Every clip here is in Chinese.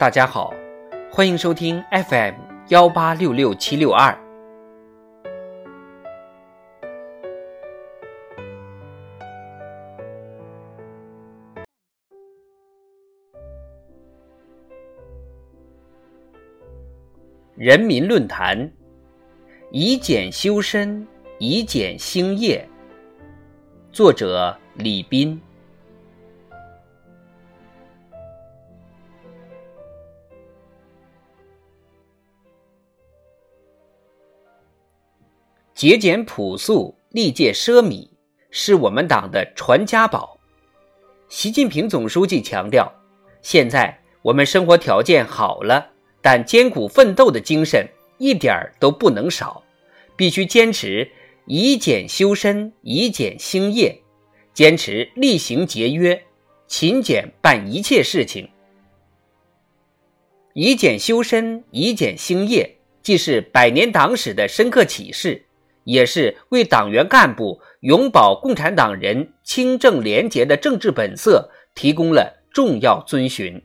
大家好，欢迎收听 FM 幺八六六七六二。人民论坛，以俭修身，以俭兴业。作者李斌。节俭朴素，历届奢靡，是我们党的传家宝。习近平总书记强调，现在我们生活条件好了，但艰苦奋斗的精神一点儿都不能少，必须坚持以俭修身，以俭兴业，坚持厉行节约，勤俭办一切事情。以俭修身，以俭兴业，既是百年党史的深刻启示。也是为党员干部永葆共产党人清正廉洁的政治本色提供了重要遵循。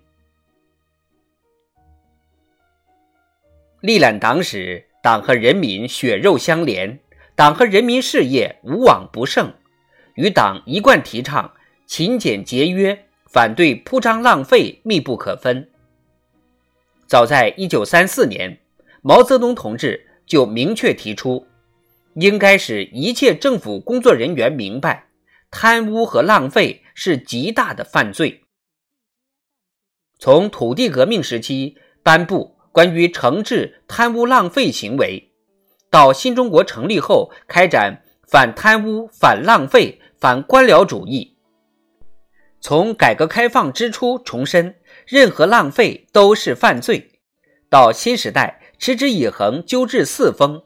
历览党史，党和人民血肉相连，党和人民事业无往不胜，与党一贯提倡勤俭节约、反对铺张浪费密不可分。早在一九三四年，毛泽东同志就明确提出。应该使一切政府工作人员明白，贪污和浪费是极大的犯罪。从土地革命时期颁布关于惩治贪污浪费行为，到新中国成立后开展反贪污、反浪费、反官僚主义，从改革开放之初重申任何浪费都是犯罪，到新时代持之以恒纠治四风。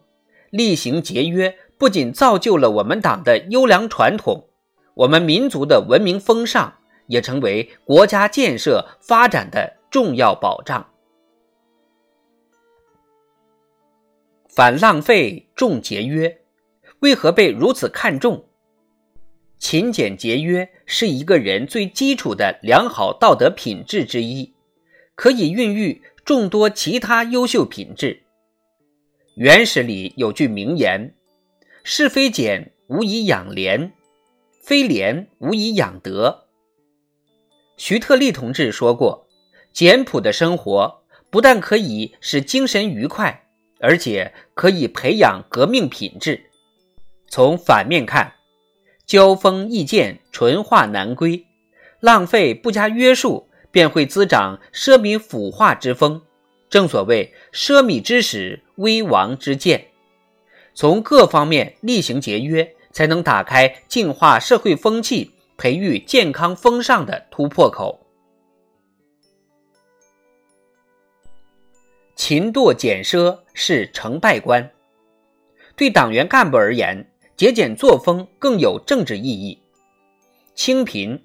厉行节约，不仅造就了我们党的优良传统，我们民族的文明风尚，也成为国家建设发展的重要保障。反浪费，重节约，为何被如此看重？勤俭节约是一个人最基础的良好道德品质之一，可以孕育众多其他优秀品质。原始里有句名言：“是非俭，无以养廉；非廉，无以养德。”徐特立同志说过：“简朴的生活不但可以使精神愉快，而且可以培养革命品质。”从反面看，交锋易见，淳化难归；浪费不加约束，便会滋长奢靡腐化之风。正所谓“奢靡之始，危亡之见”，从各方面厉行节约，才能打开净化社会风气、培育健康风尚的突破口。勤惰俭奢是成败观，对党员干部而言，节俭作风更有政治意义。清贫。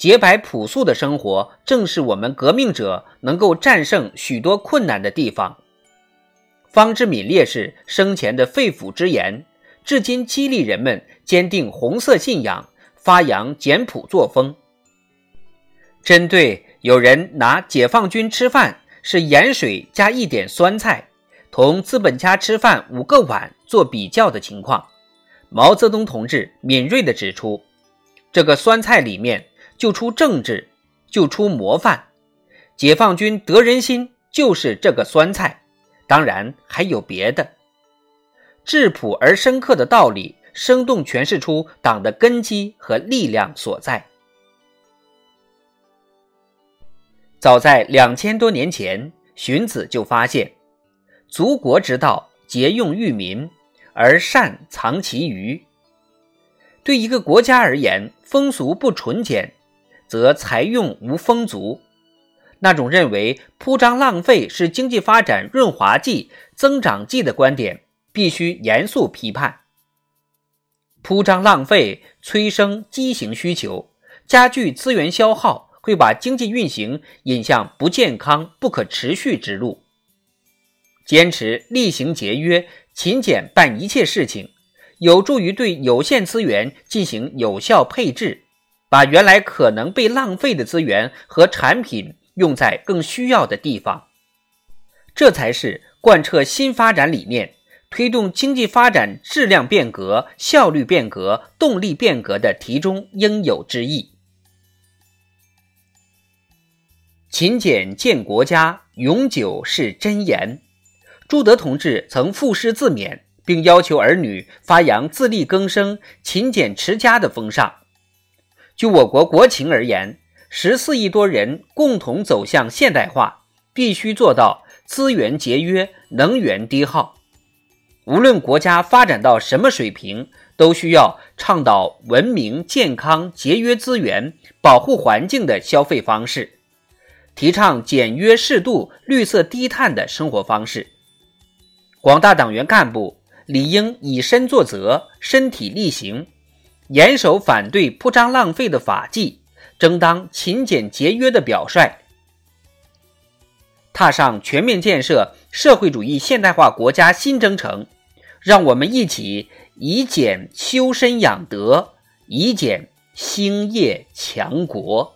洁白朴素的生活，正是我们革命者能够战胜许多困难的地方。方志敏烈士生前的肺腑之言，至今激励人们坚定红色信仰，发扬简朴作风。针对有人拿解放军吃饭是盐水加一点酸菜，同资本家吃饭五个碗做比较的情况，毛泽东同志敏锐地指出，这个酸菜里面。就出政治，就出模范。解放军得人心就是这个酸菜，当然还有别的。质朴而深刻的道理，生动诠释出党的根基和力量所在。早在两千多年前，荀子就发现：“足国之道，节用裕民，而善藏其余。”对一个国家而言，风俗不纯简。则财用无丰足，那种认为铺张浪费是经济发展润滑剂、增长剂的观点，必须严肃批判。铺张浪费催生畸形需求，加剧资源消耗，会把经济运行引向不健康、不可持续之路。坚持厉行节约、勤俭办一切事情，有助于对有限资源进行有效配置。把原来可能被浪费的资源和产品用在更需要的地方。这才是贯彻新发展理念、推动经济发展质量变革、效率变革、动力变革的题中应有之义。勤俭建国家，永久是真言。朱德同志曾赋诗自勉，并要求儿女发扬自力更生、勤俭持家的风尚。就我国国情而言，十四亿多人共同走向现代化，必须做到。资源节约，能源低耗。无论国家发展到什么水平，都需要倡导文明、健康、节约资源、保护环境的消费方式，提倡简约适度、绿色低碳的生活方式。广大党员干部理应以身作则，身体力行，严守反对铺张浪费的法纪，争当勤俭节约的表率。踏上全面建设社会主义现代化国家新征程，让我们一起以俭修身养德，以俭兴业强国。